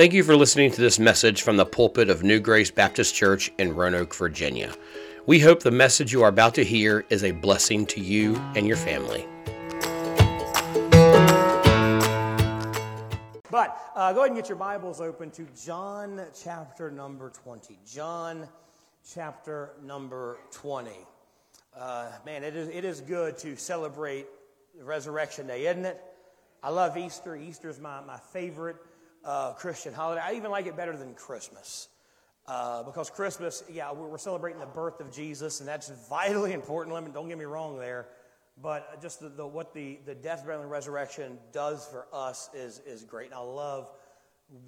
Thank you for listening to this message from the pulpit of New Grace Baptist Church in Roanoke, Virginia. We hope the message you are about to hear is a blessing to you and your family. But uh, go ahead and get your Bibles open to John chapter number 20. John chapter number 20. Uh, man, it is, it is good to celebrate Resurrection Day, isn't it? I love Easter. Easter is my, my favorite uh, Christian holiday. I even like it better than Christmas. Uh, because Christmas, yeah, we're celebrating the birth of Jesus, and that's vitally important. Don't get me wrong there. But just the, the, what the, the death, burial, and resurrection does for us is, is great. And I love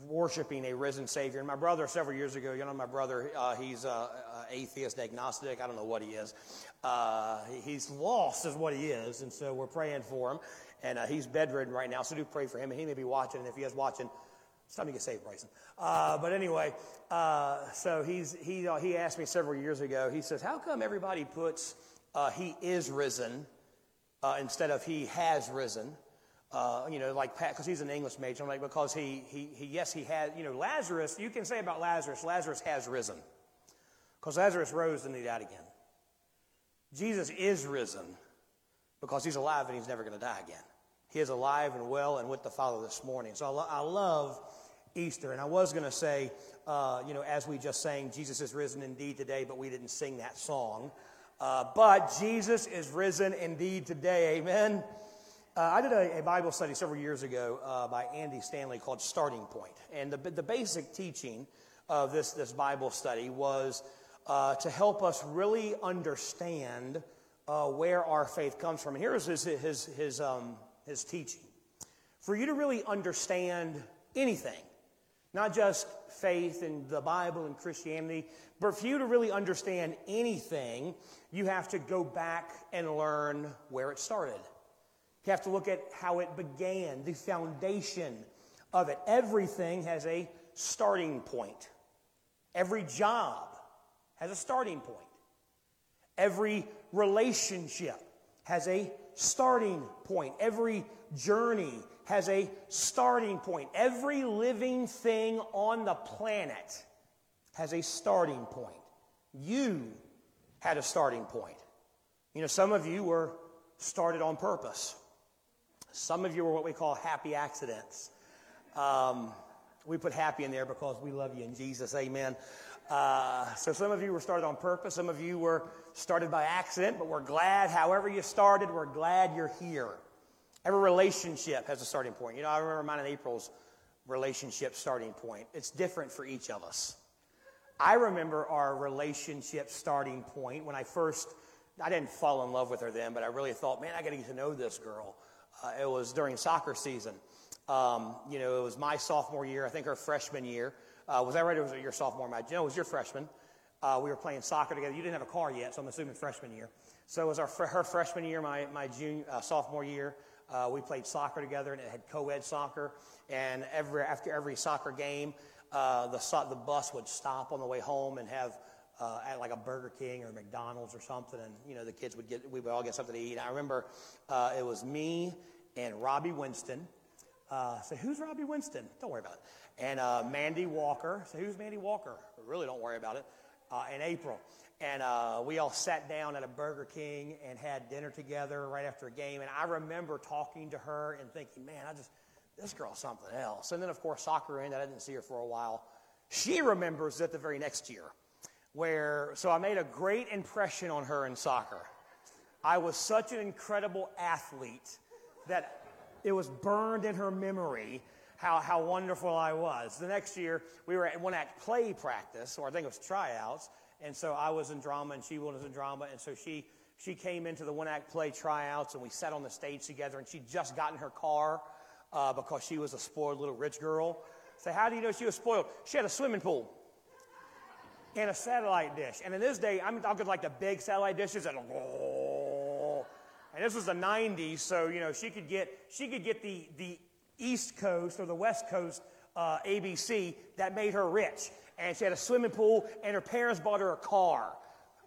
worshiping a risen Savior. And my brother, several years ago, you know, my brother, uh, he's uh, atheist, agnostic. I don't know what he is. Uh, he's lost, is what he is. And so we're praying for him. And uh, he's bedridden right now, so do pray for him. And he may be watching. And if he is watching, it's time to get saved, Bryson. Uh, but anyway, uh, so he's, he, uh, he asked me several years ago, he says, How come everybody puts uh, he is risen uh, instead of he has risen? Uh, you know, like Pat, because he's an English major. I'm like, because he, he, he, yes, he had, you know, Lazarus, you can say about Lazarus, Lazarus has risen. Because Lazarus rose and he died again. Jesus is risen because he's alive and he's never going to die again. He is alive and well and with the Father this morning. So I, lo- I love Easter. And I was going to say, uh, you know, as we just sang, Jesus is risen indeed today, but we didn't sing that song. Uh, but Jesus is risen indeed today. Amen. Uh, I did a, a, Bible study several years ago uh, by Andy Stanley called Starting Point. And the, the basic teaching of this, this Bible study was uh, to help us really understand uh, where our faith comes from. And here's his, his, his, um, his teaching. For you to really understand anything, not just faith and the Bible and Christianity, but for you to really understand anything, you have to go back and learn where it started. You have to look at how it began, the foundation of it. Everything has a starting point. Every job has a starting point. Every relationship has a starting point. Every journey has a starting point. Every living thing on the planet has a starting point. You had a starting point. You know, some of you were started on purpose. Some of you were what we call happy accidents. Um, we put happy in there because we love you in Jesus. Amen. Uh, so some of you were started on purpose. Some of you were started by accident, but we're glad, however you started, we're glad you're here. Every relationship has a starting point. You know, I remember mine and April's relationship starting point. It's different for each of us. I remember our relationship starting point when I first, I didn't fall in love with her then, but I really thought, man, I got to get to know this girl. Uh, it was during soccer season. Um, you know, it was my sophomore year, I think her freshman year. Uh, was that right? Or was it your sophomore? My, no, it was your freshman. Uh, we were playing soccer together. You didn't have a car yet, so I'm assuming freshman year. So it was our, her freshman year, my, my junior, uh, sophomore year. Uh, we played soccer together, and it had co-ed soccer. And every, after every soccer game, uh, the, the bus would stop on the way home and have uh, at like a Burger King or McDonald's or something, and you know the kids would get we would all get something to eat. I remember uh, it was me and Robbie Winston. Uh, say, who's Robbie Winston? Don't worry about it. And uh, Mandy Walker. Say, who's Mandy Walker? Really, don't worry about it uh, in April. And uh, we all sat down at a Burger King and had dinner together right after a game. And I remember talking to her and thinking, man, I just, this girl's something else. And then, of course, soccer ended. I didn't see her for a while. She remembers it the very next year, where, so I made a great impression on her in soccer. I was such an incredible athlete that it was burned in her memory how, how wonderful I was. The next year, we were at one act play practice, or I think it was tryouts, and so I was in drama and she was in drama, and so she, she came into the one act play tryouts, and we sat on the stage together, and she'd just gotten her car uh, because she was a spoiled little rich girl. So how do you know she was spoiled? She had a swimming pool and a satellite dish. And in this day, I'm talking like the big satellite dishes that, oh, and this was the 90s, so you know she could get she could get the the East Coast or the West Coast uh, ABC that made her rich. And she had a swimming pool, and her parents bought her a car.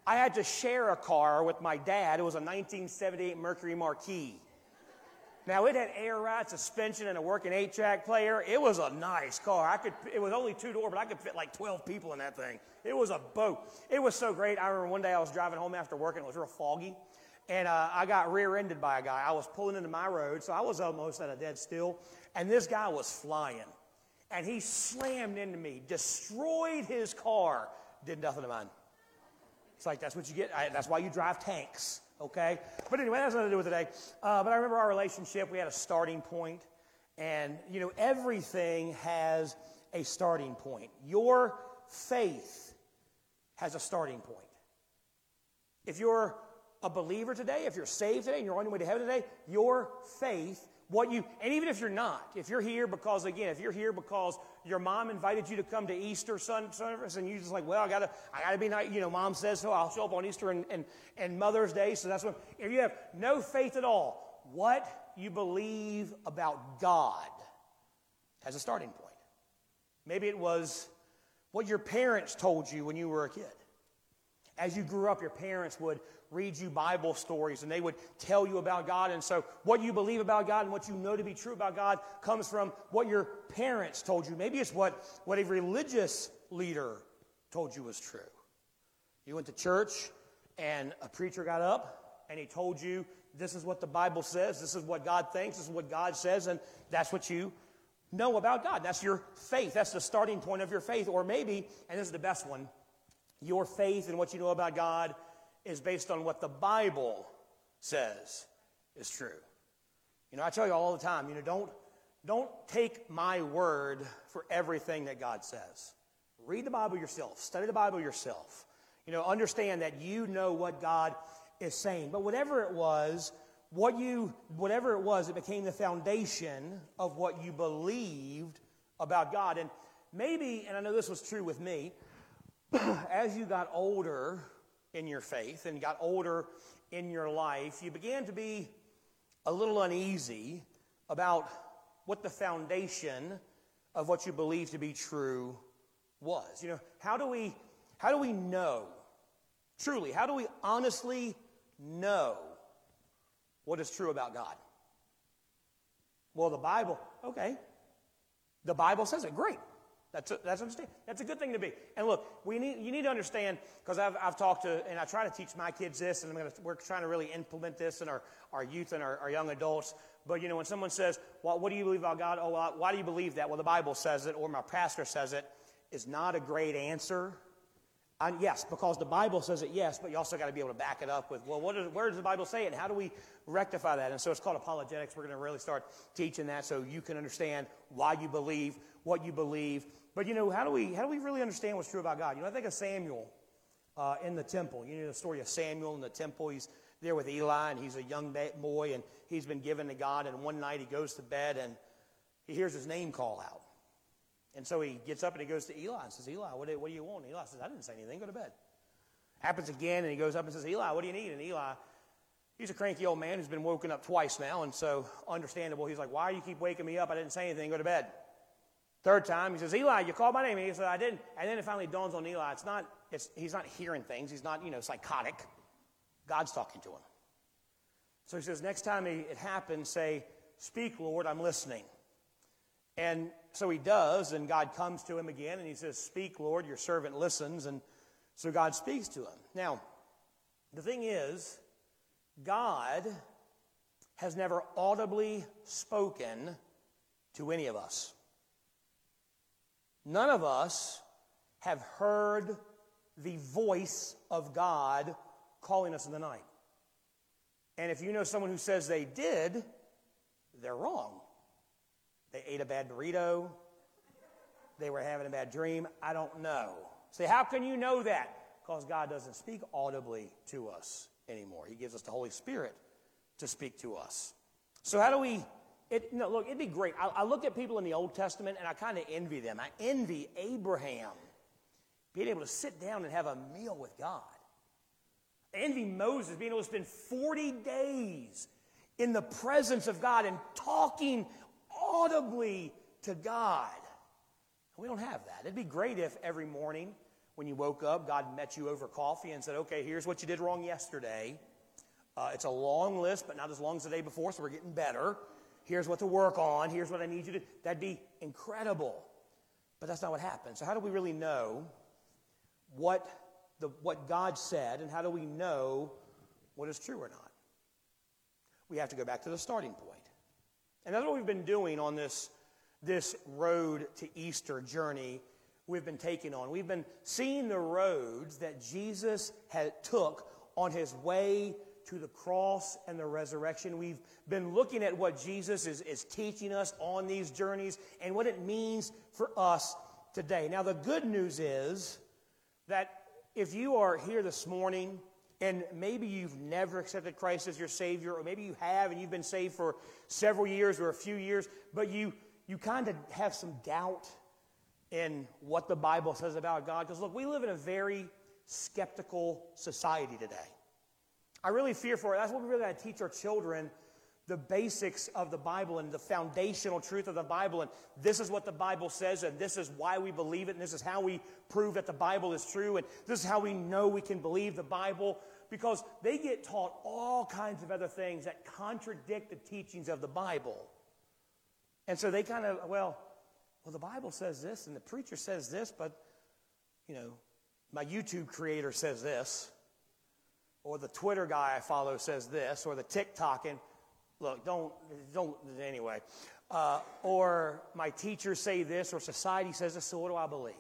I had to share a car with my dad. It was a 1978 Mercury Marquis. Now it had air ride suspension and a working eight track player. It was a nice car. I could. It was only two door, but I could fit like 12 people in that thing. It was a boat. It was so great. I remember one day I was driving home after work and it was real foggy, and uh, I got rear-ended by a guy. I was pulling into my road, so I was almost at a dead still, and this guy was flying, and he slammed into me, destroyed his car, did nothing to mine. It's like that's what you get. I, that's why you drive tanks okay? But anyway, that has nothing to do with today. Uh, but I remember our relationship, we had a starting point, and, you know, everything has a starting point. Your faith has a starting point. If you're a believer today, if you're saved today and you're on your way to heaven today, your faith what you and even if you're not if you're here because again if you're here because your mom invited you to come to easter service and you're just like well i gotta i gotta be nice you know mom says so i'll show up on easter and, and, and mother's day so that's what if you have no faith at all what you believe about god has a starting point. Maybe it was what your parents told you when you were a kid. As you grew up your parents would read you Bible stories and they would tell you about God. And so, what you believe about God and what you know to be true about God comes from what your parents told you. Maybe it's what, what a religious leader told you was true. You went to church and a preacher got up and he told you, This is what the Bible says, this is what God thinks, this is what God says, and that's what you know about God. That's your faith. That's the starting point of your faith. Or maybe, and this is the best one, your faith and what you know about God is based on what the Bible says is true. You know, I tell you all the time, you know, don't, don't take my word for everything that God says. Read the Bible yourself, study the Bible yourself. You know, understand that you know what God is saying. But whatever it was, what you whatever it was, it became the foundation of what you believed about God. And maybe, and I know this was true with me, as you got older, in your faith and got older in your life, you began to be a little uneasy about what the foundation of what you believe to be true was. You know, how do we how do we know truly? How do we honestly know what is true about God? Well, the Bible, okay. The Bible says it. Great. That's a, that's, understand. that's a good thing to be. And look, we need, you need to understand, because I've, I've talked to, and I try to teach my kids this, and gonna, we're trying to really implement this in our, our youth and our, our young adults. But, you know, when someone says, well, what do you believe about God? Oh, well, why do you believe that? Well, the Bible says it, or my pastor says it, is not a great answer. And yes, because the Bible says it, yes, but you also got to be able to back it up with, well, what is, where does the Bible say it, and how do we rectify that? And so it's called apologetics. We're going to really start teaching that so you can understand why you believe what you believe but you know, how do we how do we really understand what's true about God? You know, I think of Samuel uh, in the temple. You know the story of Samuel in the temple. He's there with Eli, and he's a young boy, and he's been given to God. And one night he goes to bed, and he hears his name call out. And so he gets up and he goes to Eli and says, Eli, what do, what do you want? And Eli says, I didn't say anything. Go to bed. Happens again, and he goes up and says, Eli, what do you need? And Eli, he's a cranky old man who's been woken up twice now, and so understandable. He's like, Why do you keep waking me up? I didn't say anything. Go to bed. Third time, he says, Eli, you called my name. And he said, I didn't. And then it finally dawns on Eli, it's not, it's, he's not hearing things. He's not, you know, psychotic. God's talking to him. So he says, next time it happens, say, Speak, Lord, I'm listening. And so he does, and God comes to him again, and he says, Speak, Lord, your servant listens. And so God speaks to him. Now, the thing is, God has never audibly spoken to any of us. None of us have heard the voice of God calling us in the night. And if you know someone who says they did, they're wrong. They ate a bad burrito. They were having a bad dream. I don't know. Say, how can you know that? Because God doesn't speak audibly to us anymore. He gives us the Holy Spirit to speak to us. So, how do we it, no, look, it'd be great. I, I look at people in the Old Testament and I kind of envy them. I envy Abraham being able to sit down and have a meal with God. I envy Moses being able to spend 40 days in the presence of God and talking audibly to God. We don't have that. It'd be great if every morning when you woke up, God met you over coffee and said, okay, here's what you did wrong yesterday. Uh, it's a long list, but not as long as the day before, so we're getting better. Here's what to work on, here's what I need you to, that'd be incredible. But that's not what happened. So, how do we really know what, the, what God said, and how do we know what is true or not? We have to go back to the starting point. And that's what we've been doing on this, this road to Easter journey we've been taking on. We've been seeing the roads that Jesus had took on his way to the cross and the resurrection. We've been looking at what Jesus is, is teaching us on these journeys and what it means for us today. Now, the good news is that if you are here this morning and maybe you've never accepted Christ as your Savior, or maybe you have and you've been saved for several years or a few years, but you, you kind of have some doubt in what the Bible says about God. Because look, we live in a very skeptical society today. I really fear for it. That's what we really got to teach our children the basics of the Bible and the foundational truth of the Bible. And this is what the Bible says, and this is why we believe it, and this is how we prove that the Bible is true, and this is how we know we can believe the Bible. Because they get taught all kinds of other things that contradict the teachings of the Bible. And so they kind of, well, well, the Bible says this, and the preacher says this, but, you know, my YouTube creator says this, or the Twitter guy I follow says this, or the TikTok, and look, don't, don't, anyway. Uh, or my teachers say this, or society says this, so what do I believe?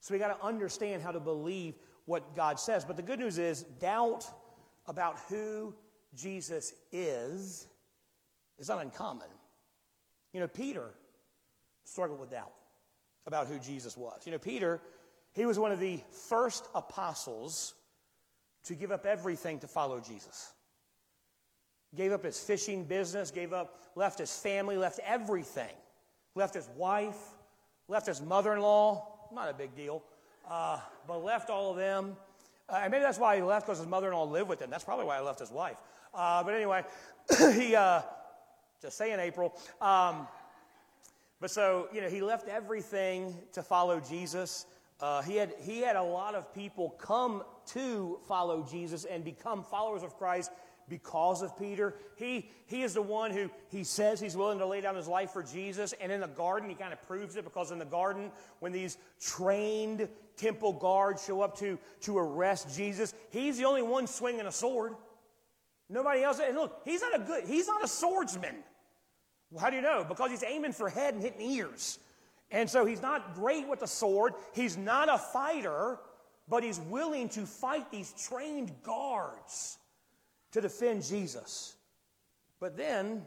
So we got to understand how to believe what God says. But the good news is, doubt about who Jesus is is not uncommon. You know, Peter struggled with doubt about who Jesus was. You know, Peter, he was one of the first apostles to give up everything to follow Jesus. Gave up his fishing business, gave up, left his family, left everything. Left his wife, left his mother in law, not a big deal, uh, but left all of them. Uh, and maybe that's why he left because his mother in law lived with him. That's probably why he left his wife. Uh, but anyway, he, uh, just saying, April. Um, but so, you know, he left everything to follow Jesus. Uh, he, had, he had a lot of people come to follow Jesus and become followers of Christ because of Peter. He, he is the one who he says he's willing to lay down his life for Jesus. And in the garden, he kind of proves it because in the garden, when these trained temple guards show up to, to arrest Jesus, he's the only one swinging a sword. Nobody else. And look, he's not a good, he's not a swordsman. Well, how do you know? Because he's aiming for head and hitting ears. And so he's not great with the sword. He's not a fighter, but he's willing to fight these trained guards to defend Jesus. But then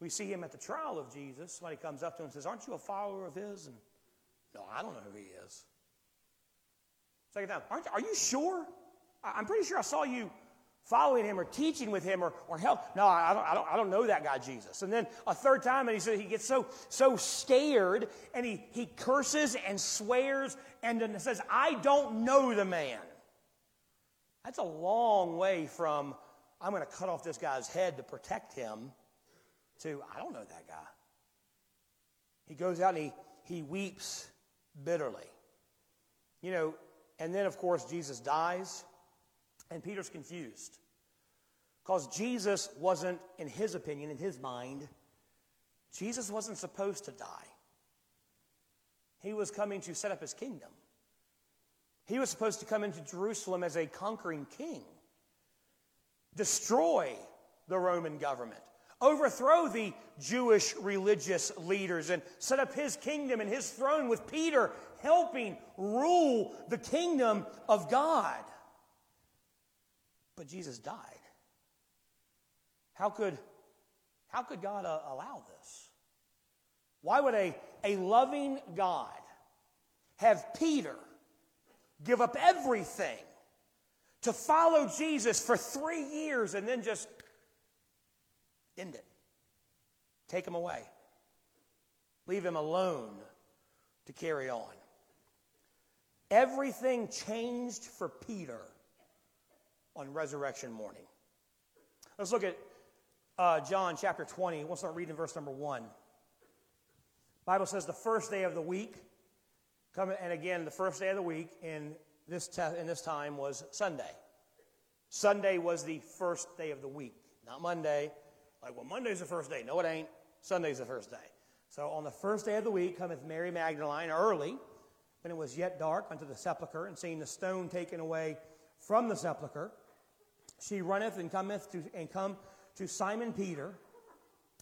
we see him at the trial of Jesus. Somebody comes up to him and says, Aren't you a follower of his? And no, I don't know who he is. Second time, Aren't, are you sure? I'm pretty sure I saw you following him or teaching with him or, or help. No, I don't, I, don't, I don't know that guy, Jesus. And then a third time, and he says he gets so, so scared and he, he curses and swears and then says, I don't know the man. That's a long way from, I'm going to cut off this guy's head to protect him, to, I don't know that guy. He goes out and he, he weeps bitterly. You know, and then, of course, Jesus dies, and Peter's confused. Because Jesus wasn't, in his opinion, in his mind, Jesus wasn't supposed to die. He was coming to set up his kingdom. He was supposed to come into Jerusalem as a conquering king, destroy the Roman government, overthrow the Jewish religious leaders, and set up his kingdom and his throne with Peter helping rule the kingdom of God. But Jesus died. How could, how could God uh, allow this? Why would a, a loving God have Peter give up everything to follow Jesus for three years and then just end it. Take him away. Leave him alone to carry on. Everything changed for Peter on resurrection morning. Let's look at uh, John chapter 20. We'll start reading verse number 1. Bible says the first day of the week, Come, and again, the first day of the week in this, te- in this time was Sunday. Sunday was the first day of the week, not Monday, Like, well, Monday's the first day. No, it ain't. Sunday's the first day. So on the first day of the week cometh Mary Magdalene early, when it was yet dark, unto the sepulchre, and seeing the stone taken away from the sepulchre, she runneth and cometh to and come to Simon Peter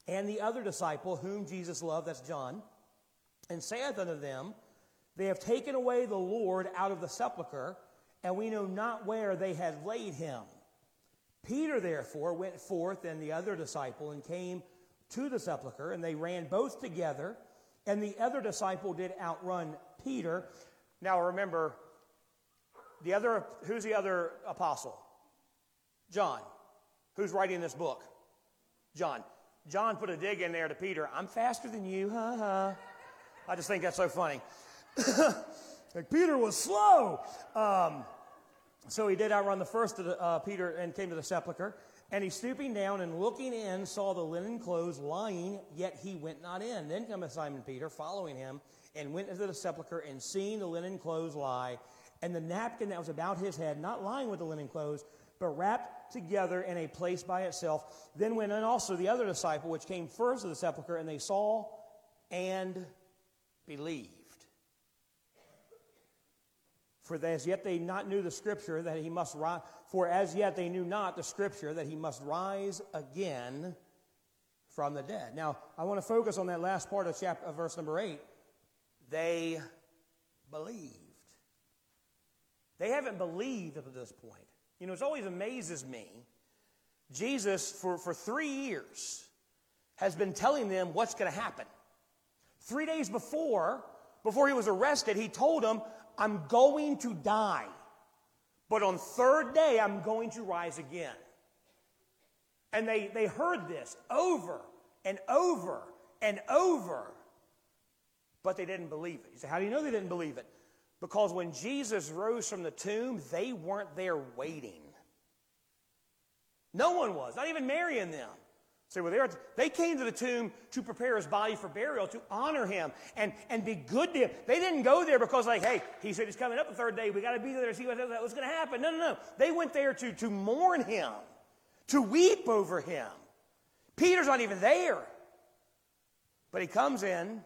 and the other disciple whom Jesus loved, that's John, and saith unto them, They have taken away the Lord out of the sepulchre, and we know not where they had laid him. Peter therefore went forth and the other disciple and came to the sepulchre, and they ran both together, and the other disciple did outrun Peter. Now remember, the other who's the other apostle? John. Who's writing this book? John. John put a dig in there to Peter. I'm faster than you, ha ha. I just think that's so funny. like Peter was slow. Um, so he did outrun the first of the, uh, Peter and came to the sepulchre. And he stooping down and looking in saw the linen clothes lying, yet he went not in. Then cometh Simon Peter, following him, and went into the sepulchre, and seeing the linen clothes lie, and the napkin that was about his head, not lying with the linen clothes, but wrapped together in a place by itself. Then went in also the other disciple, which came first to the sepulchre, and they saw and believed. For as yet they not knew the scripture that he must rise. For as yet they knew not the scripture that he must rise again from the dead. Now I want to focus on that last part of chapter of verse number eight. They believed. They haven't believed up to this point. You know, it always amazes me. Jesus, for, for three years, has been telling them what's going to happen. Three days before, before he was arrested, he told them, I'm going to die. But on third day, I'm going to rise again. And they, they heard this over and over and over, but they didn't believe it. You say, How do you know they didn't believe it? Because when Jesus rose from the tomb, they weren't there waiting. No one was, not even Mary and them. So well, there, they came to the tomb to prepare his body for burial, to honor him and, and be good to him. They didn't go there because, like, hey, he said he's coming up the third day. We got to be there to see what, what's going to happen. No, no, no. They went there to, to mourn him, to weep over him. Peter's not even there. But he comes in,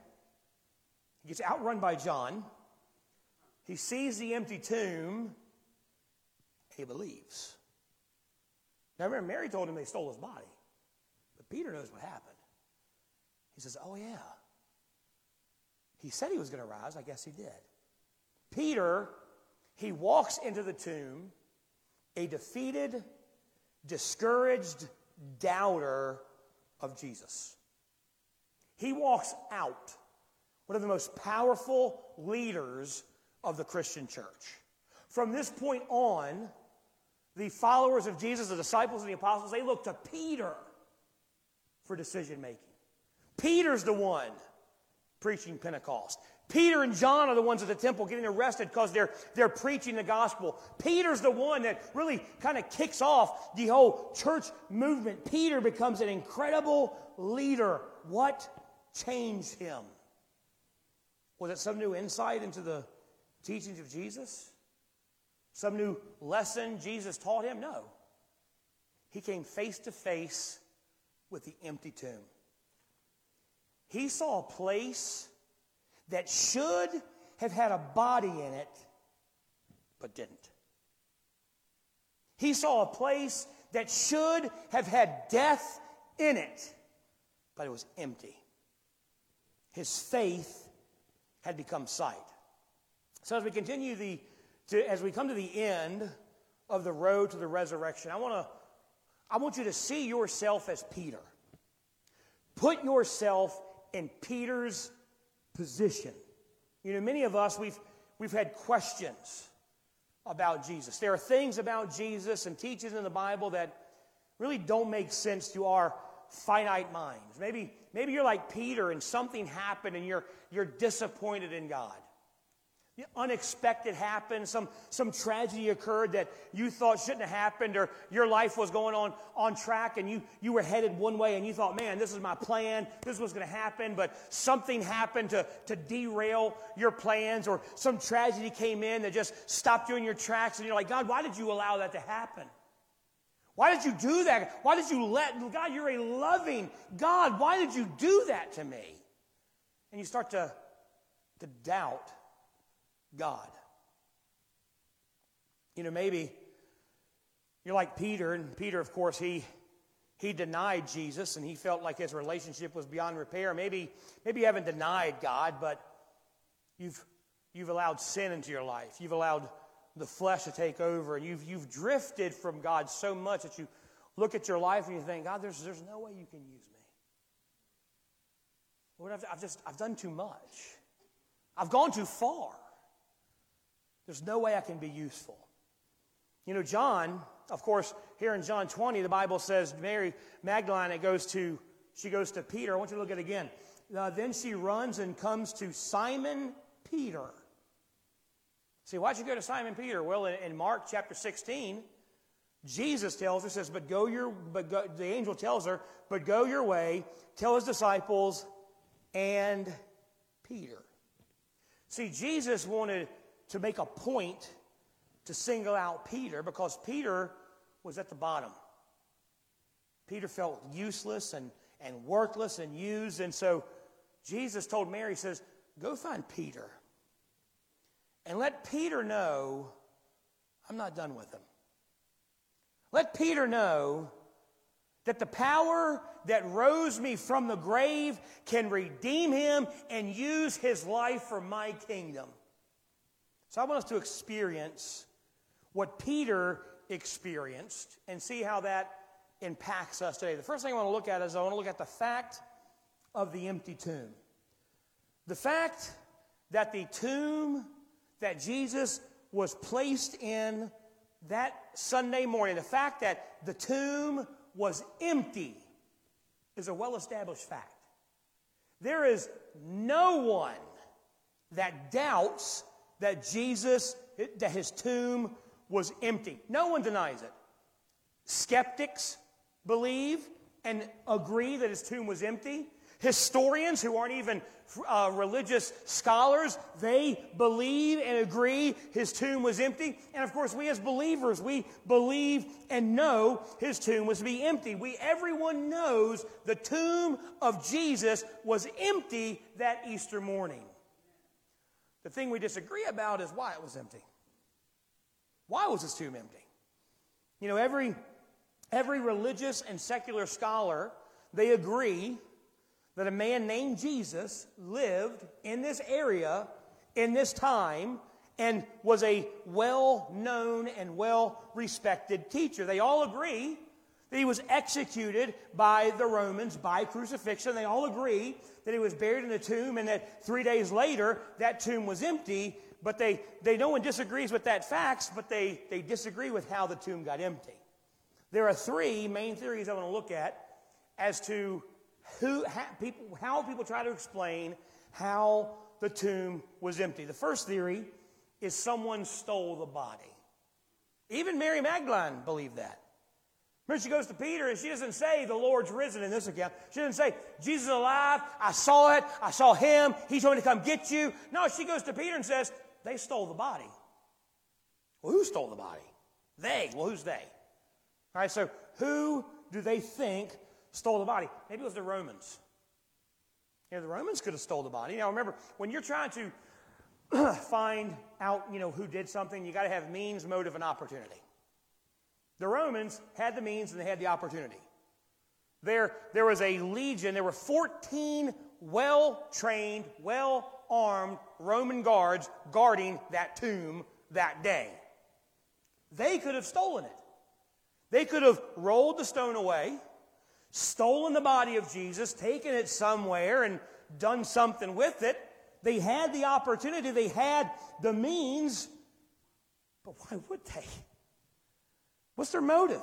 he gets outrun by John. He sees the empty tomb, he believes. Now remember, Mary told him they stole his body. But Peter knows what happened. He says, Oh, yeah. He said he was going to rise. I guess he did. Peter, he walks into the tomb, a defeated, discouraged doubter of Jesus. He walks out, one of the most powerful leaders of the Christian church. From this point on, the followers of Jesus, the disciples and the apostles, they look to Peter for decision making. Peter's the one preaching Pentecost. Peter and John are the ones at the temple getting arrested because they're, they're preaching the gospel. Peter's the one that really kind of kicks off the whole church movement. Peter becomes an incredible leader. What changed him? Was it some new insight into the teachings of Jesus? Some new lesson Jesus taught him? No. He came face to face with the empty tomb. He saw a place that should have had a body in it, but didn't. He saw a place that should have had death in it, but it was empty. His faith had become sight. So as we continue the to, as we come to the end of the road to the resurrection, I want to I want you to see yourself as Peter. Put yourself in Peter's position. You know, many of us we've we've had questions about Jesus. There are things about Jesus and teachings in the Bible that really don't make sense to our finite minds. Maybe maybe you're like Peter and something happened and you're you're disappointed in God unexpected happened, some, some tragedy occurred that you thought shouldn't have happened, or your life was going on on track and you, you were headed one way and you thought, man, this is my plan, this was going to happen, but something happened to, to derail your plans, or some tragedy came in that just stopped you in your tracks, and you're like, God, why did you allow that to happen? Why did you do that? Why did you let, God, you're a loving God. Why did you do that to me? And you start to, to doubt God. You know, maybe you're like Peter, and Peter, of course, he he denied Jesus and he felt like his relationship was beyond repair. Maybe, maybe you haven't denied God, but you've, you've allowed sin into your life. You've allowed the flesh to take over. And you've, you've drifted from God so much that you look at your life and you think, God, there's, there's no way you can use me. Lord, I've, I've just, I've done too much. I've gone too far. There's no way I can be useful. You know, John, of course, here in John 20, the Bible says Mary Magdalene it goes to she goes to Peter. I want you to look at it again. Uh, then she runs and comes to Simon Peter. See, why'd you go to Simon Peter? Well, in, in Mark chapter 16, Jesus tells her, says, but go your, but go, the angel tells her, but go your way, tell his disciples and Peter. See, Jesus wanted to make a point to single out Peter because Peter was at the bottom. Peter felt useless and, and worthless and used. And so Jesus told Mary, says, Go find Peter and let Peter know I'm not done with him. Let Peter know that the power that rose me from the grave can redeem him and use his life for my kingdom. So I want us to experience what Peter experienced and see how that impacts us today. The first thing I want to look at is I want to look at the fact of the empty tomb. The fact that the tomb that Jesus was placed in that Sunday morning, the fact that the tomb was empty, is a well established fact. There is no one that doubts that Jesus, that his tomb was empty. No one denies it. Skeptics believe and agree that his tomb was empty. Historians who aren't even uh, religious scholars, they believe and agree his tomb was empty. And of course, we as believers, we believe and know his tomb was to be empty. We, everyone knows the tomb of Jesus was empty that Easter morning. The thing we disagree about is why it was empty. Why was this tomb empty? You know, every, every religious and secular scholar, they agree that a man named Jesus lived in this area in this time and was a well known and well respected teacher. They all agree he was executed by the Romans by crucifixion. They all agree that he was buried in a tomb and that three days later that tomb was empty but they, they no one disagrees with that facts, but they, they disagree with how the tomb got empty. There are three main theories I want to look at as to who, how people, how people try to explain how the tomb was empty. The first theory is someone stole the body. Even Mary Magdalene believed that. Remember, she goes to Peter and she doesn't say the Lord's risen in this account. She doesn't say, Jesus is alive. I saw it. I saw him. He's going to come get you. No, she goes to Peter and says, they stole the body. Well, who stole the body? They. Well, who's they? All right, so who do they think stole the body? Maybe it was the Romans. You know, the Romans could have stole the body. Now, remember, when you're trying to find out, you know, who did something, you got to have means, motive, and opportunity. The Romans had the means and they had the opportunity. There, there was a legion, there were 14 well trained, well armed Roman guards guarding that tomb that day. They could have stolen it. They could have rolled the stone away, stolen the body of Jesus, taken it somewhere, and done something with it. They had the opportunity, they had the means, but why would they? What's their motive?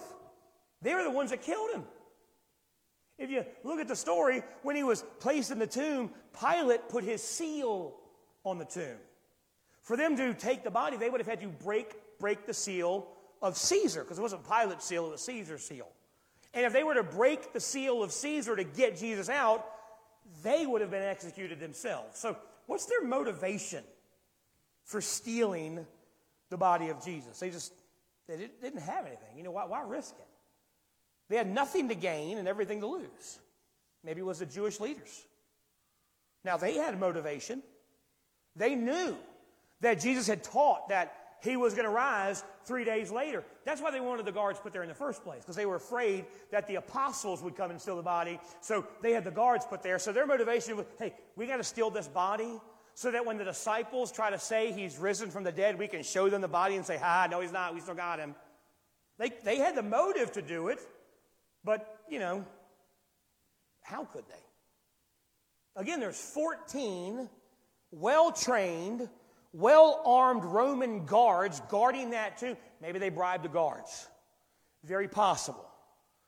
They were the ones that killed him. If you look at the story, when he was placed in the tomb, Pilate put his seal on the tomb. For them to take the body, they would have had to break, break the seal of Caesar, because it wasn't Pilate's seal, it was Caesar's seal. And if they were to break the seal of Caesar to get Jesus out, they would have been executed themselves. So, what's their motivation for stealing the body of Jesus? They just they didn't have anything. You know, why, why risk it? They had nothing to gain and everything to lose. Maybe it was the Jewish leaders. Now, they had motivation. They knew that Jesus had taught that he was going to rise three days later. That's why they wanted the guards put there in the first place, because they were afraid that the apostles would come and steal the body. So they had the guards put there. So their motivation was hey, we got to steal this body so that when the disciples try to say he's risen from the dead, we can show them the body and say, ha, no, he's not. We still got him. They, they had the motive to do it, but, you know, how could they? Again, there's 14 well trained, well armed Roman guards guarding that tomb. Maybe they bribed the guards. Very possible.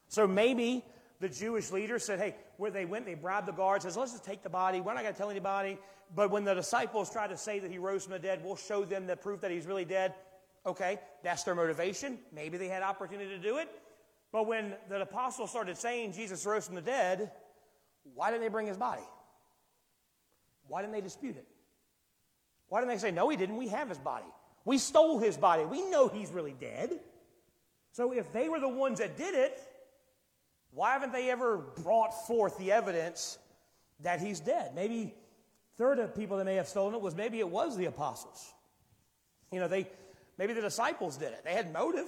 So maybe the Jewish leaders said, hey, where they went, they bribed the guards, says, let's just take the body. We're not going to tell anybody. But when the disciples try to say that he rose from the dead, we'll show them the proof that he's really dead. Okay, that's their motivation. Maybe they had opportunity to do it. But when the apostles started saying Jesus rose from the dead, why didn't they bring his body? Why didn't they dispute it? Why didn't they say, no, he didn't? We have his body. We stole his body. We know he's really dead. So if they were the ones that did it, why haven't they ever brought forth the evidence that he's dead? Maybe third of people that may have stolen it was maybe it was the apostles. You know, they maybe the disciples did it. They had motive.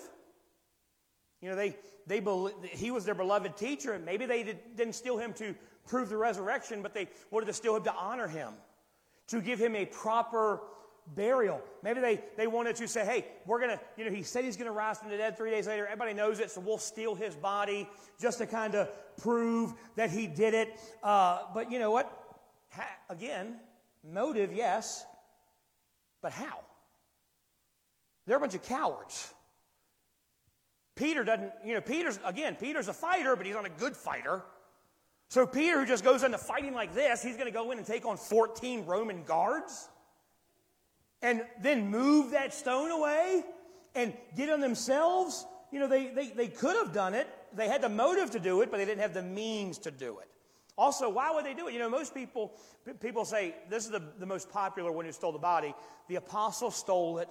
You know, they they he was their beloved teacher, and maybe they did, didn't steal him to prove the resurrection, but they wanted to steal him to honor him, to give him a proper burial. Maybe they, they wanted to say, hey, we're going to, you know, he said he's going to rise from the dead three days later. Everybody knows it, so we'll steal his body just to kind of prove that he did it. Uh, but you know what? Ha- again, motive, yes, but how? They're a bunch of cowards. Peter doesn't, you know, Peter's, again, Peter's a fighter, but he's not a good fighter. So Peter, who just goes into fighting like this, he's going to go in and take on 14 Roman guards? And then move that stone away and get on themselves. You know, they, they, they could have done it. They had the motive to do it, but they didn't have the means to do it. Also, why would they do it? You know, most people, people say this is the, the most popular one who stole the body. The apostle stole it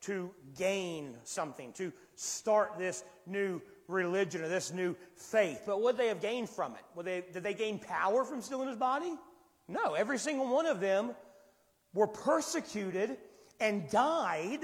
to gain something, to start this new religion or this new faith. But what did they have gained from it? Would they, did they gain power from stealing his body? No, every single one of them were persecuted and died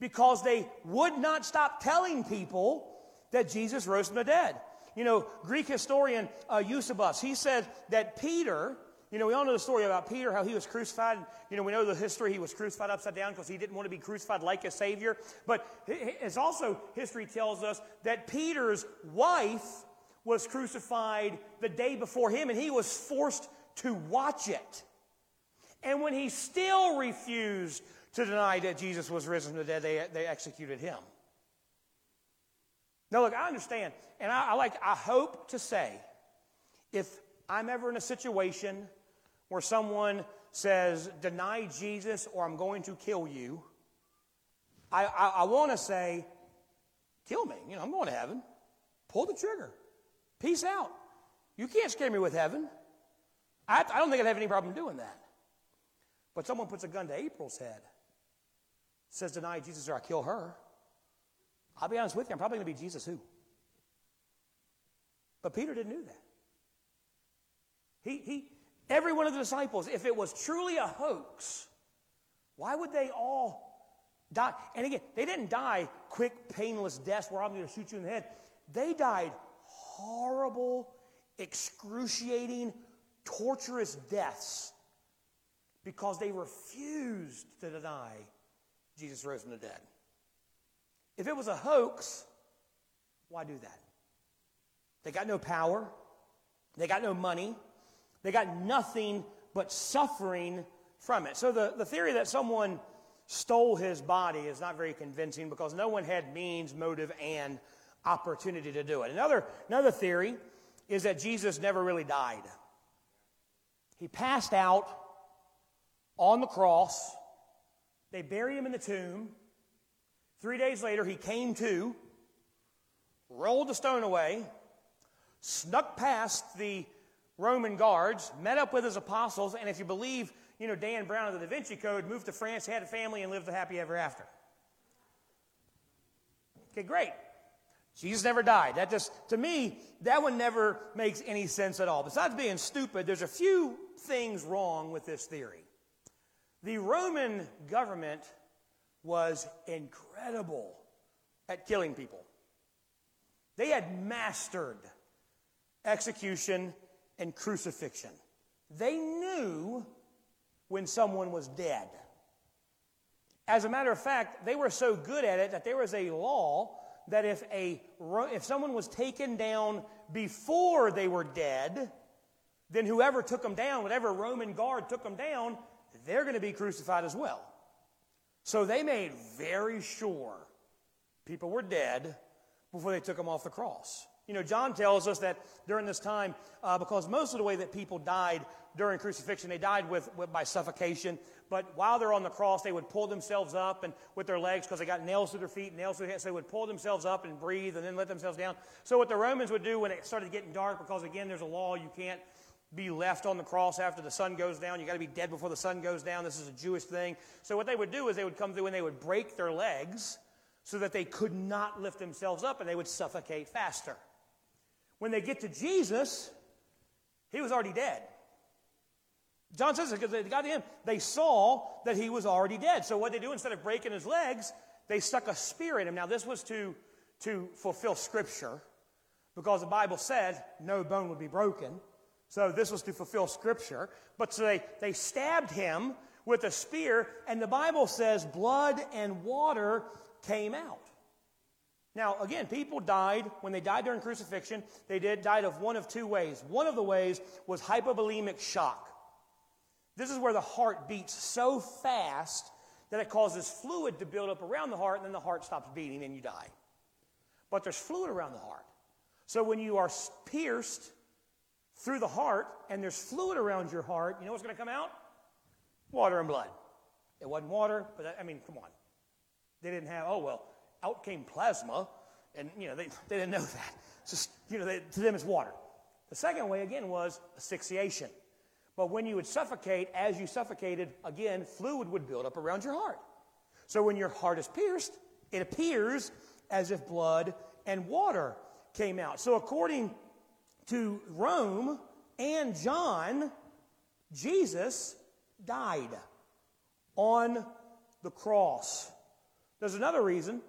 because they would not stop telling people that Jesus rose from the dead. You know, Greek historian uh, Eusebius, he said that Peter, you know, we all know the story about Peter, how he was crucified. You know, we know the history. He was crucified upside down because he didn't want to be crucified like a Savior. But it's also, history tells us that Peter's wife was crucified the day before him, and he was forced to watch it. And when he still refused to deny that Jesus was risen from the dead, they, they executed him. Now, look, I understand, and I, I like, I hope to say, if I'm ever in a situation where someone says, deny Jesus or I'm going to kill you, I, I, I want to say, kill me. You know, I'm going to heaven. Pull the trigger. Peace out. You can't scare me with heaven. I, I don't think I'd have any problem doing that. But someone puts a gun to April's head says, deny Jesus or I kill her. I'll be honest with you, I'm probably going to be Jesus who? But Peter didn't do that. He, he, every one of the disciples, if it was truly a hoax, why would they all die? And again, they didn't die quick, painless deaths where I'm going to shoot you in the head. They died horrible, excruciating, torturous deaths because they refused to deny Jesus rose from the dead. If it was a hoax, why do that? They got no power, they got no money, they got nothing but suffering from it. So the, the theory that someone stole his body is not very convincing because no one had means, motive, and opportunity to do it. Another, another theory is that Jesus never really died. He passed out on the cross they bury him in the tomb. Three days later, he came to, rolled the stone away, snuck past the Roman guards, met up with his apostles, and if you believe, you know, Dan Brown of the Da Vinci Code, moved to France, had a family, and lived a happy ever after. Okay, great. Jesus never died. That just, to me, that one never makes any sense at all. Besides being stupid, there's a few things wrong with this theory. The Roman government was incredible at killing people. They had mastered execution and crucifixion. They knew when someone was dead. As a matter of fact, they were so good at it that there was a law that if, a, if someone was taken down before they were dead, then whoever took them down, whatever Roman guard took them down, they're going to be crucified as well. So they made very sure people were dead before they took them off the cross. You know, John tells us that during this time, uh, because most of the way that people died during crucifixion, they died with, with, by suffocation. But while they're on the cross, they would pull themselves up and with their legs because they got nails through their feet, nails through their so they would pull themselves up and breathe and then let themselves down. So what the Romans would do when it started getting dark, because again, there's a law you can't be left on the cross after the sun goes down. You got to be dead before the sun goes down. This is a Jewish thing. So what they would do is they would come through and they would break their legs so that they could not lift themselves up and they would suffocate faster. When they get to Jesus, he was already dead. John says it because they got to him, they saw that he was already dead. So what they do instead of breaking his legs, they stuck a spear in him. Now this was to to fulfill Scripture, because the Bible said no bone would be broken. So this was to fulfill Scripture. But so they they stabbed him with a spear, and the Bible says blood and water came out. Now, again, people died, when they died during crucifixion, they did, died of one of two ways. One of the ways was hypovolemic shock. This is where the heart beats so fast that it causes fluid to build up around the heart, and then the heart stops beating and you die. But there's fluid around the heart. So when you are pierced through the heart and there's fluid around your heart, you know what's going to come out? Water and blood. It wasn't water, but I mean, come on. They didn't have, oh, well, out came plasma, and, you know, they, they didn't know that. It's just, you know, they, to them it's water. The second way, again, was asphyxiation. But when you would suffocate, as you suffocated, again, fluid would build up around your heart. So when your heart is pierced, it appears as if blood and water came out. So according to Rome and John, Jesus died on the cross. There's another reason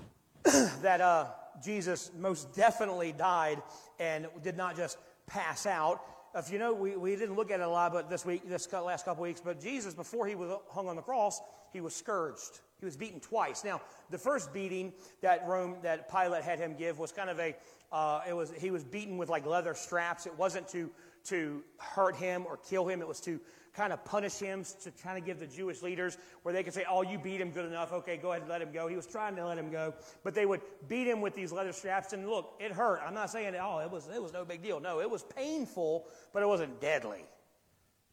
that uh, Jesus most definitely died and did not just pass out. If you know, we, we didn't look at it a lot, but this week, this last couple weeks, but Jesus, before he was hung on the cross, he was scourged. He was beaten twice. Now, the first beating that Rome, that Pilate had him give was kind of a, uh, it was, he was beaten with like leather straps. It wasn't to, to hurt him or kill him. It was to kind of punish him to kind of give the Jewish leaders where they could say, oh, you beat him good enough. Okay, go ahead and let him go. He was trying to let him go, but they would beat him with these leather straps. And look, it hurt. I'm not saying, oh, it was, it was no big deal. No, it was painful, but it wasn't deadly.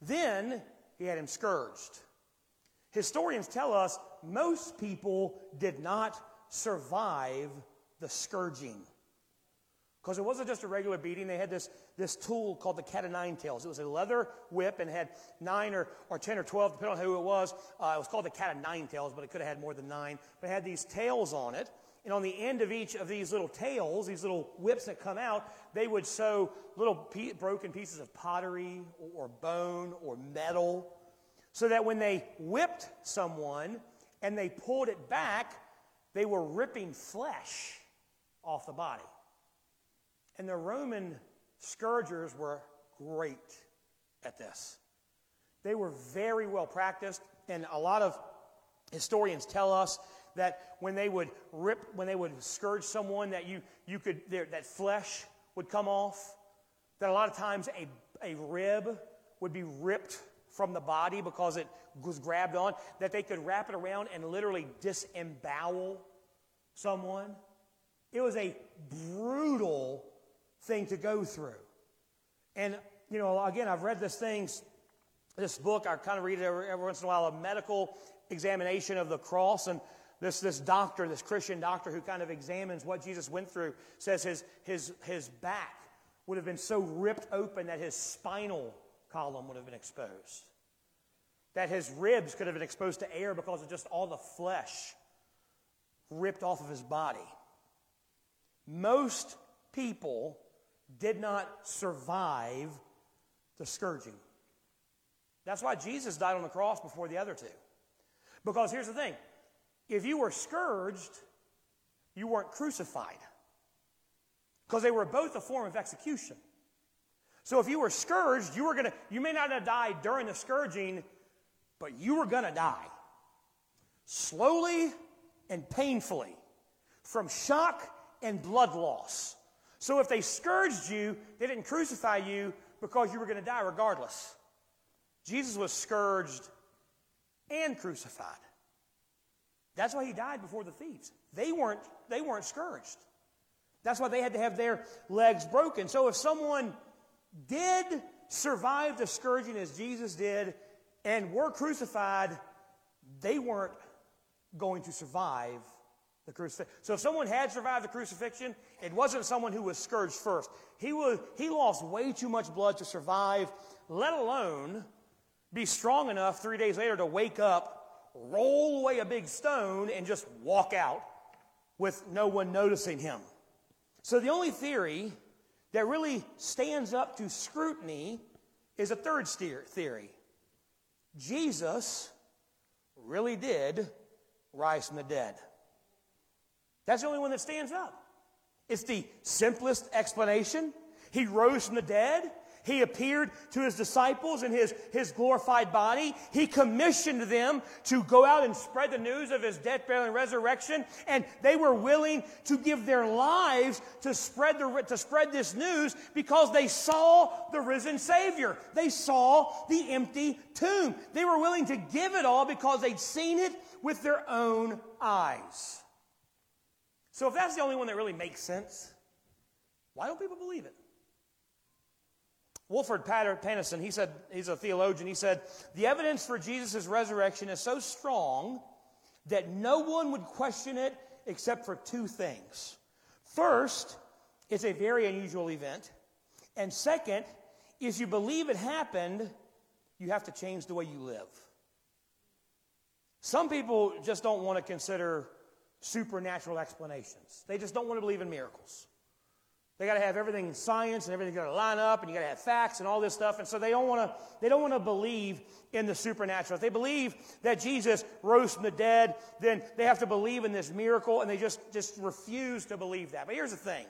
Then he had him scourged. Historians tell us most people did not survive the scourging. Because it wasn't just a regular beating. They had this, this tool called the cat of nine tails. It was a leather whip and had nine or, or 10 or 12, depending on who it was. Uh, it was called the cat of nine tails, but it could have had more than nine. But it had these tails on it. And on the end of each of these little tails, these little whips that come out, they would sew little pe- broken pieces of pottery or, or bone or metal so that when they whipped someone and they pulled it back, they were ripping flesh off the body. And the Roman scourgers were great at this. They were very well practiced, and a lot of historians tell us that when they would rip, when they would scourge someone, that you, you could, that flesh would come off. That a lot of times a, a rib would be ripped from the body because it was grabbed on. That they could wrap it around and literally disembowel someone. It was a brutal thing to go through. And, you know, again, I've read this thing, this book, I kind of read it every, every once in a while, a medical examination of the cross. And this, this doctor, this Christian doctor who kind of examines what Jesus went through, says his, his, his back would have been so ripped open that his spinal column would have been exposed. That his ribs could have been exposed to air because of just all the flesh ripped off of his body. most people did not survive the scourging. That's why Jesus died on the cross before the other two. Because here's the thing if you were scourged, you weren't crucified. Because they were both a form of execution. So if you were scourged, you were to, you may not have died during the scourging, but you were to die. Slowly and painfully from shock and blood loss. So if they scourged you, they didn't crucify you because you were going to die regardless. Jesus was scourged and crucified. That's why he died before the thieves. They weren't, they weren't scourged. That's why they had to have their legs broken. So if someone did survive the scourging as Jesus did and were crucified, they weren't going to survive the. So if someone had survived the crucifixion, it wasn't someone who was scourged first. He, was, he lost way too much blood to survive, let alone be strong enough three days later to wake up, roll away a big stone, and just walk out with no one noticing him. So the only theory that really stands up to scrutiny is a third theory. Jesus really did rise from the dead. That's the only one that stands up. It's the simplest explanation. He rose from the dead. He appeared to his disciples in his, his glorified body. He commissioned them to go out and spread the news of his death, burial, and resurrection. And they were willing to give their lives to spread, the, to spread this news because they saw the risen Savior. They saw the empty tomb. They were willing to give it all because they'd seen it with their own eyes. So if that's the only one that really makes sense, why don't people believe it? Wolford Pattison, he said, he's a theologian, he said, the evidence for Jesus' resurrection is so strong that no one would question it except for two things. First, it's a very unusual event. And second, if you believe it happened, you have to change the way you live. Some people just don't want to consider supernatural explanations. They just don't want to believe in miracles. They got to have everything in science and everything got to line up, and you got to have facts and all this stuff. And so they don't want to. They don't want to believe in the supernatural. If they believe that Jesus rose from the dead, then they have to believe in this miracle, and they just just refuse to believe that. But here's the thing: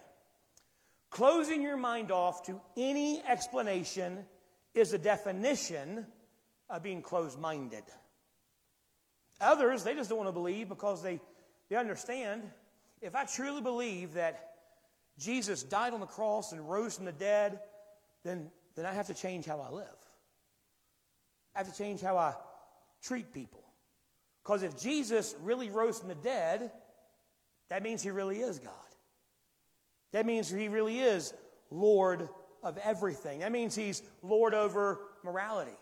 closing your mind off to any explanation is a definition of being closed-minded. Others, they just don't want to believe because they, they understand. If I truly believe that Jesus died on the cross and rose from the dead, then, then I have to change how I live. I have to change how I treat people. Because if Jesus really rose from the dead, that means he really is God. That means he really is Lord of everything. That means he's Lord over morality.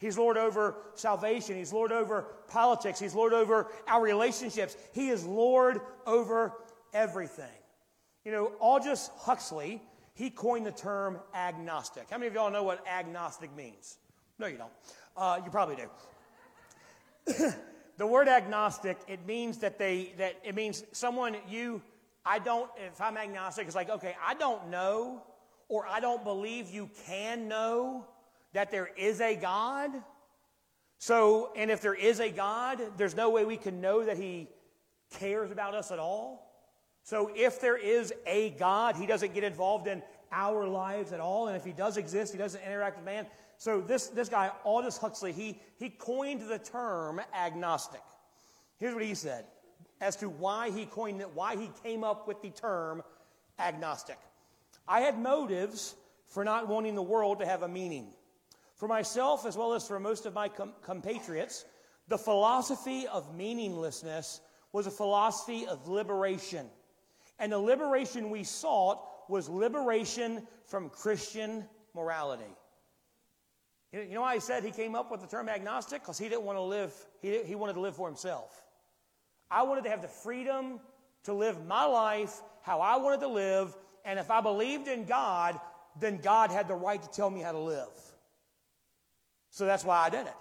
He's Lord over salvation. He's Lord over politics. He's Lord over our relationships. He is Lord over everything. You know, Aldous Huxley, he coined the term agnostic. How many of y'all know what agnostic means? No, you don't. Uh, you probably do. the word agnostic, it means that they, that it means someone you, I don't, if I'm agnostic, it's like, okay, I don't know, or I don't believe you can know that there is a God. So, and if there is a God, there's no way we can know that He cares about us at all. So if there is a God, he doesn't get involved in our lives at all. And if he does exist, he doesn't interact with man. So this, this guy, Aldous Huxley, he, he coined the term agnostic. Here's what he said as to why he coined it, why he came up with the term agnostic. I had motives for not wanting the world to have a meaning. For myself, as well as for most of my com- compatriots, the philosophy of meaninglessness was a philosophy of liberation. And the liberation we sought was liberation from Christian morality. You know why he said he came up with the term agnostic? Because he didn't want to live, he, he wanted to live for himself. I wanted to have the freedom to live my life how I wanted to live, and if I believed in God, then God had the right to tell me how to live. So that's why I did it.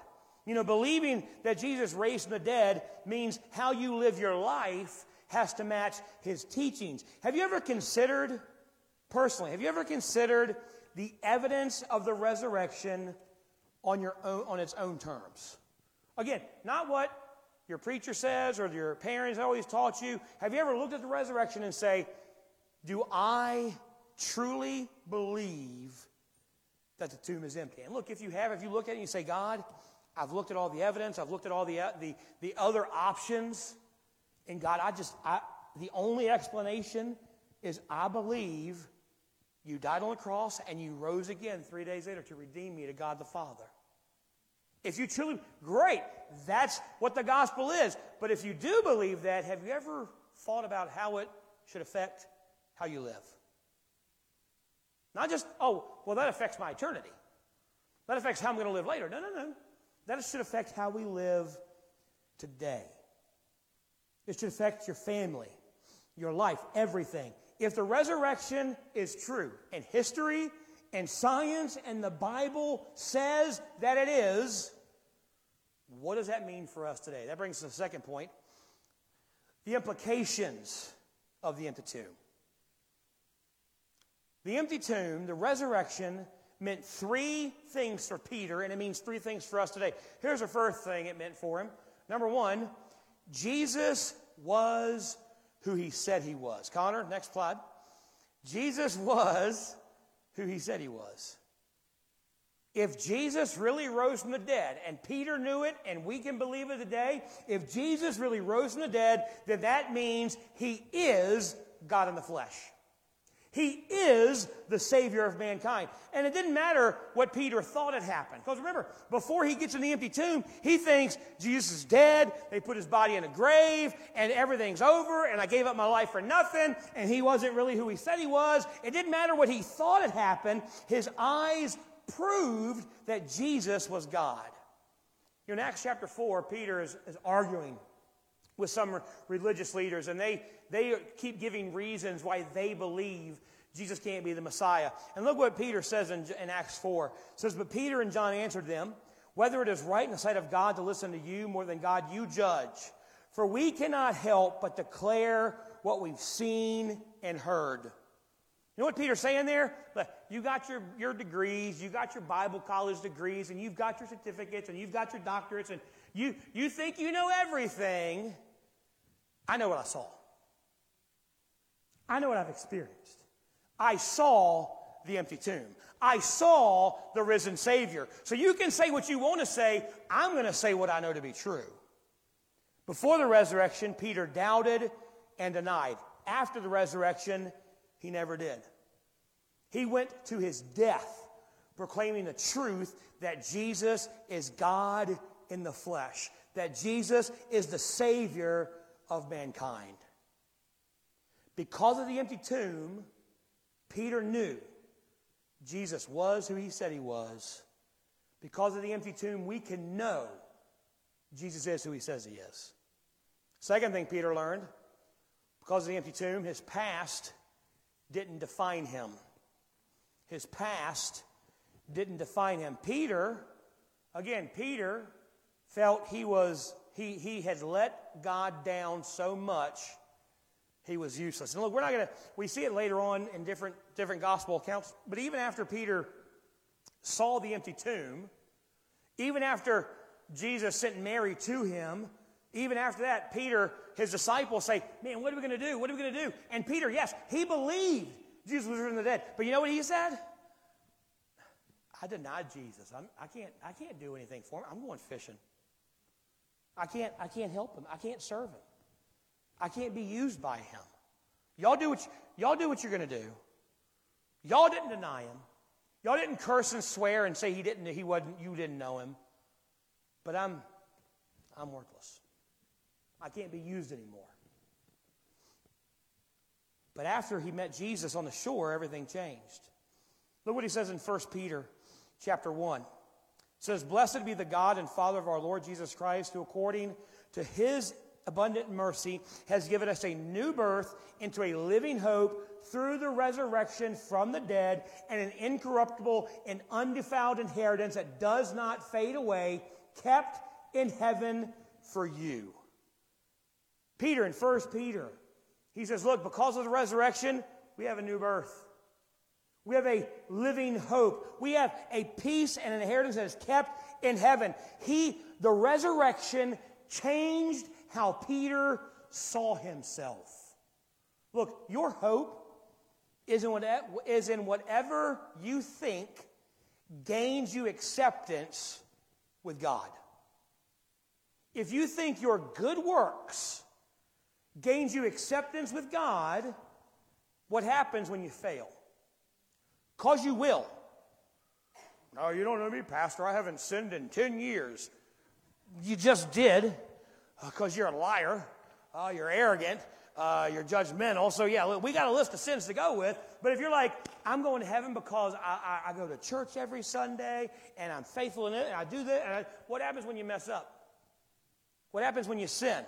You know, believing that Jesus raised from the dead means how you live your life has to match his teachings. Have you ever considered, personally, have you ever considered the evidence of the resurrection on, your own, on its own terms? Again, not what your preacher says or your parents always taught you. Have you ever looked at the resurrection and say, Do I truly believe that the tomb is empty? And look, if you have, if you look at it and you say, God, I've looked at all the evidence, I've looked at all the, uh, the, the other options, and God, I just, I, the only explanation is I believe you died on the cross and you rose again three days later to redeem me to God the Father. If you truly, great, that's what the gospel is. But if you do believe that, have you ever thought about how it should affect how you live? Not just, oh, well, that affects my eternity. That affects how I'm going to live later. No, no, no. That should affect how we live today. It should affect your family, your life, everything. If the resurrection is true, and history and science and the Bible says that it is, what does that mean for us today? That brings us to the second point the implications of the empty tomb. The empty tomb, the resurrection, meant three things for Peter, and it means three things for us today. Here's the first thing it meant for him. Number one, Jesus was who he said he was. Connor, next slide. Jesus was who he said he was. If Jesus really rose from the dead, and Peter knew it, and we can believe it today, if Jesus really rose from the dead, then that means he is God in the flesh. He is the Savior of mankind. And it didn't matter what Peter thought had happened. Because remember, before he gets in the empty tomb, he thinks Jesus is dead, they put his body in a grave, and everything's over, and I gave up my life for nothing, and he wasn't really who he said he was. It didn't matter what he thought had happened, his eyes proved that Jesus was God. You know, in Acts chapter 4, Peter is, is arguing with some religious leaders, and they, they keep giving reasons why they believe Jesus can't be the Messiah. And look what Peter says in, in Acts 4. It says, But Peter and John answered them, Whether it is right in the sight of God to listen to you more than God, you judge. For we cannot help but declare what we've seen and heard. You know what Peter's saying there? You got your, your degrees, you got your Bible college degrees, and you've got your certificates, and you've got your doctorates, and you, you think you know everything. I know what I saw. I know what I've experienced. I saw the empty tomb. I saw the risen Savior. So you can say what you want to say. I'm going to say what I know to be true. Before the resurrection, Peter doubted and denied. After the resurrection, he never did. He went to his death proclaiming the truth that Jesus is God in the flesh, that Jesus is the Savior of mankind. Because of the empty tomb, Peter knew Jesus was who he said he was. Because of the empty tomb, we can know Jesus is who he says he is. Second thing Peter learned because of the empty tomb, his past didn't define him. His past didn't define him. Peter, again, Peter felt he was he, he had let God down so much, he was useless. And look, we're not going to, we see it later on in different, different gospel accounts, but even after Peter saw the empty tomb, even after Jesus sent Mary to him, even after that, Peter, his disciples say, Man, what are we going to do? What are we going to do? And Peter, yes, he believed Jesus was risen from the dead. But you know what he said? I denied Jesus. I'm, I, can't, I can't do anything for him. I'm going fishing. I can't, I can't help him. I can't serve him. I can't be used by him. Y'all do what, you, y'all do what you're going to do. Y'all didn't deny him. Y'all didn't curse and swear and say he didn't, he wasn't, you didn't know him. But I'm, I'm worthless. I can't be used anymore. But after he met Jesus on the shore, everything changed. Look what he says in 1 Peter chapter 1 says, Blessed be the God and Father of our Lord Jesus Christ, who according to his abundant mercy has given us a new birth into a living hope through the resurrection from the dead and an incorruptible and undefiled inheritance that does not fade away, kept in heaven for you. Peter in 1 Peter He says, Look, because of the resurrection, we have a new birth. We have a living hope. We have a peace and an inheritance that is kept in heaven. He, the resurrection, changed how Peter saw himself. Look, your hope is in, whatever, is in whatever you think gains you acceptance with God. If you think your good works gains you acceptance with God, what happens when you fail? Because you will. No, you don't know me, Pastor. I haven't sinned in 10 years. You just did because uh, you're a liar. Uh, you're arrogant. Uh, you're judgmental. So, yeah, we got a list of sins to go with. But if you're like, I'm going to heaven because I, I, I go to church every Sunday and I'm faithful in it and I do this, and I, what happens when you mess up? What happens when you sin?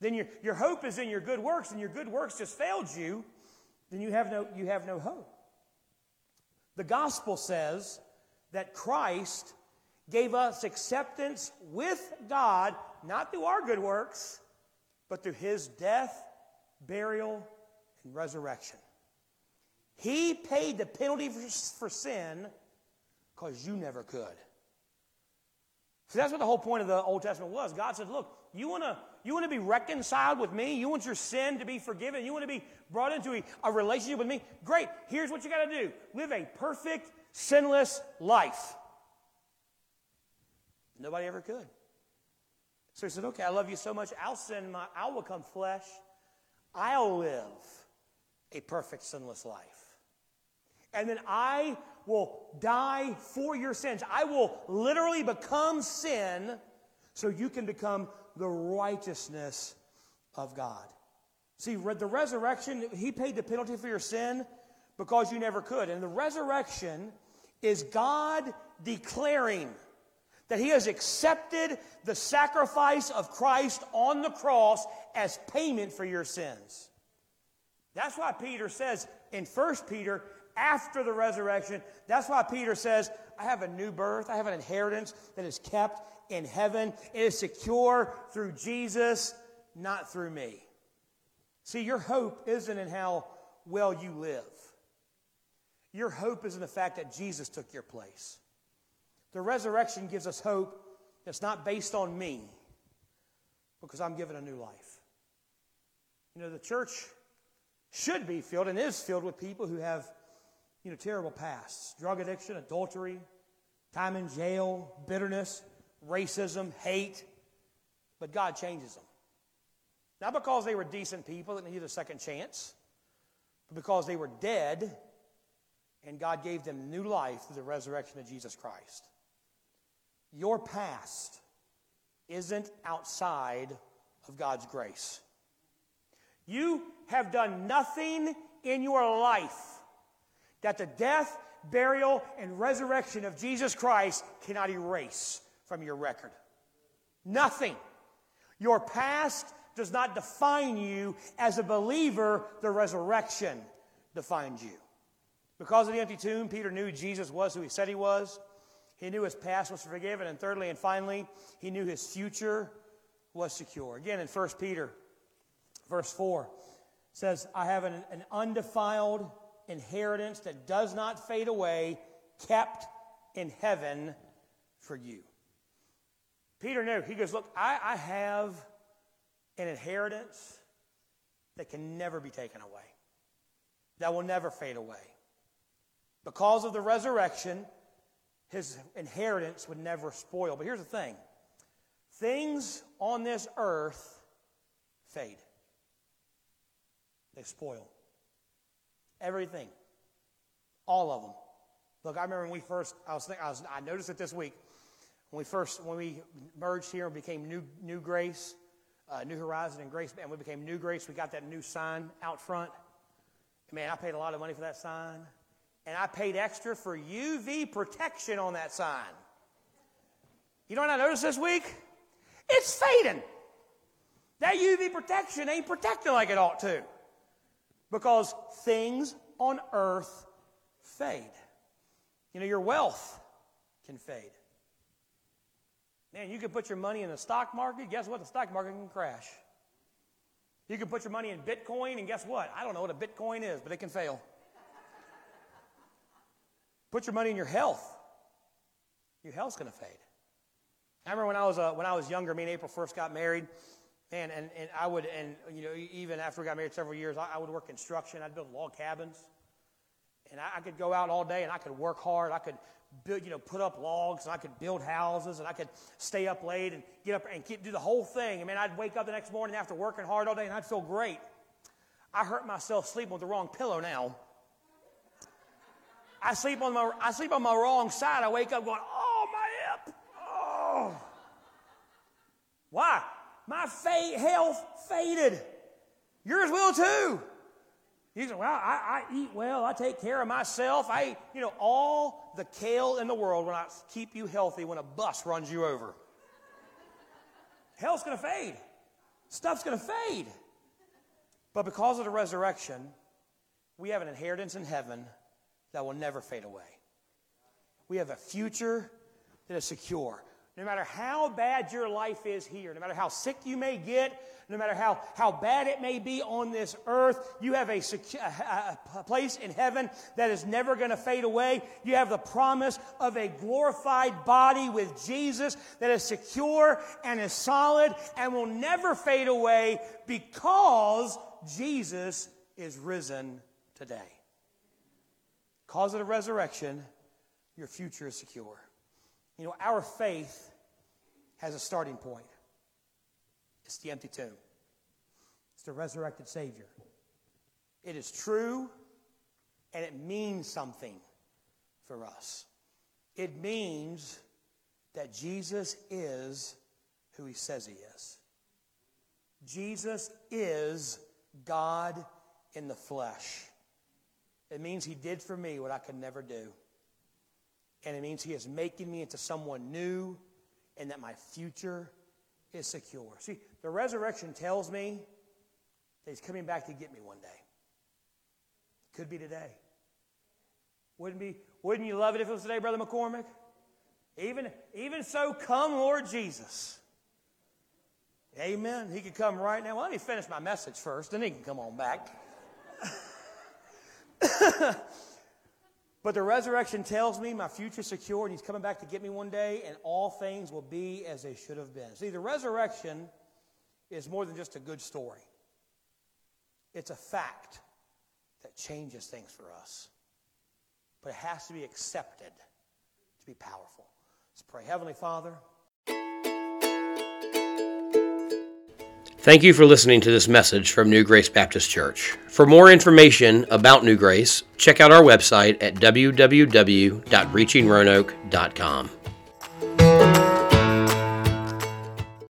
Then your, your hope is in your good works, and your good works just failed you, then you have no, you have no hope. The gospel says that Christ gave us acceptance with God, not through our good works, but through his death, burial, and resurrection. He paid the penalty for, for sin because you never could. See, that's what the whole point of the Old Testament was. God said, Look, you want to you want to be reconciled with me? You want your sin to be forgiven? You want to be brought into a, a relationship with me? Great. Here's what you got to do live a perfect, sinless life. Nobody ever could. So he said, Okay, I love you so much. I'll send my, I'll become flesh. I'll live a perfect, sinless life. And then I will die for your sins. I will literally become sin so you can become the righteousness of God. See, the resurrection, He paid the penalty for your sin because you never could. And the resurrection is God declaring that He has accepted the sacrifice of Christ on the cross as payment for your sins. That's why Peter says in 1 Peter, after the resurrection, that's why Peter says, I have a new birth, I have an inheritance that is kept in heaven. It is secure through Jesus, not through me. See, your hope isn't in how well you live. Your hope is in the fact that Jesus took your place. The resurrection gives us hope that's not based on me because I'm given a new life. You know, the church should be filled and is filled with people who have, you know, terrible pasts drug addiction, adultery, time in jail, bitterness, racism, hate. But God changes them. Not because they were decent people that needed a second chance, but because they were dead and God gave them new life through the resurrection of Jesus Christ. Your past isn't outside of God's grace. You have done nothing in your life that the death, burial, and resurrection of Jesus Christ cannot erase from your record. Nothing. Your past does not define you as a believer, the resurrection defines you. Because of the empty tomb, Peter knew Jesus was who he said he was. He knew his past was forgiven. And thirdly and finally, he knew his future was secure. Again, in 1 Peter, verse 4, says, I have an, an undefiled inheritance that does not fade away, kept in heaven for you. Peter knew. He goes, Look, I, I have an inheritance that can never be taken away, that will never fade away. Because of the resurrection, his inheritance would never spoil. But here's the thing things on this earth fade, they spoil. Everything. All of them. Look, I remember when we first, I was thinking, I, was, I noticed it this week. When we first, when we merged here and became New, New Grace, uh, New Horizon and Grace, and we became New Grace, we got that new sign out front. Man, I paid a lot of money for that sign and I paid extra for UV protection on that sign. You know what I noticed this week? It's fading. That UV protection ain't protecting like it ought to. Because things on earth fade. You know, your wealth can fade. Man, you can put your money in the stock market. Guess what? The stock market can crash. You can put your money in Bitcoin, and guess what? I don't know what a Bitcoin is, but it can fail. Put your money in your health. Your health's going to fade. I remember when I was uh, when I was younger, me and April first got married, and, and, and I would and you know even after we got married several years, I, I would work construction. I'd build log cabins, and I, I could go out all day and I could work hard. I could build, you know, put up logs, and I could build houses, and I could stay up late and get up and keep, do the whole thing. I mean, I'd wake up the next morning after working hard all day, and I'd feel great. I hurt myself sleeping with the wrong pillow now. I sleep on my I sleep on my wrong side. I wake up going, oh my hip, oh. Why? My fa- health faded. Yours will too. You say, well, I, I, eat well. I take care of myself. I you know, all the kale in the world will not keep you healthy when a bus runs you over. Hell's going to fade. Stuff's going to fade. But because of the resurrection, we have an inheritance in heaven that will never fade away. We have a future that is secure. No matter how bad your life is here, no matter how sick you may get, no matter how, how bad it may be on this earth, you have a, a, a place in heaven that is never going to fade away. You have the promise of a glorified body with Jesus that is secure and is solid and will never fade away because Jesus is risen today. Because of the resurrection, your future is secure. You know, our faith has a starting point. It's the empty tomb. It's the resurrected Savior. It is true and it means something for us. It means that Jesus is who he says he is. Jesus is God in the flesh. It means He did for me what I could never do. And it means He is making me into someone new and that my future is secure. See, the resurrection tells me that He's coming back to get me one day. Could be today. Wouldn't, be, wouldn't you love it if it was today, Brother McCormick? Even, even so, come, Lord Jesus. Amen. He could come right now. Well, let me finish my message first, then he can come on back. but the resurrection tells me my future's secure and he's coming back to get me one day and all things will be as they should have been. See, the resurrection is more than just a good story, it's a fact that changes things for us. But it has to be accepted to be powerful. Let's pray. Heavenly Father, Thank you for listening to this message from New Grace Baptist Church. For more information about New Grace, check out our website at www.reachingroanoke.com.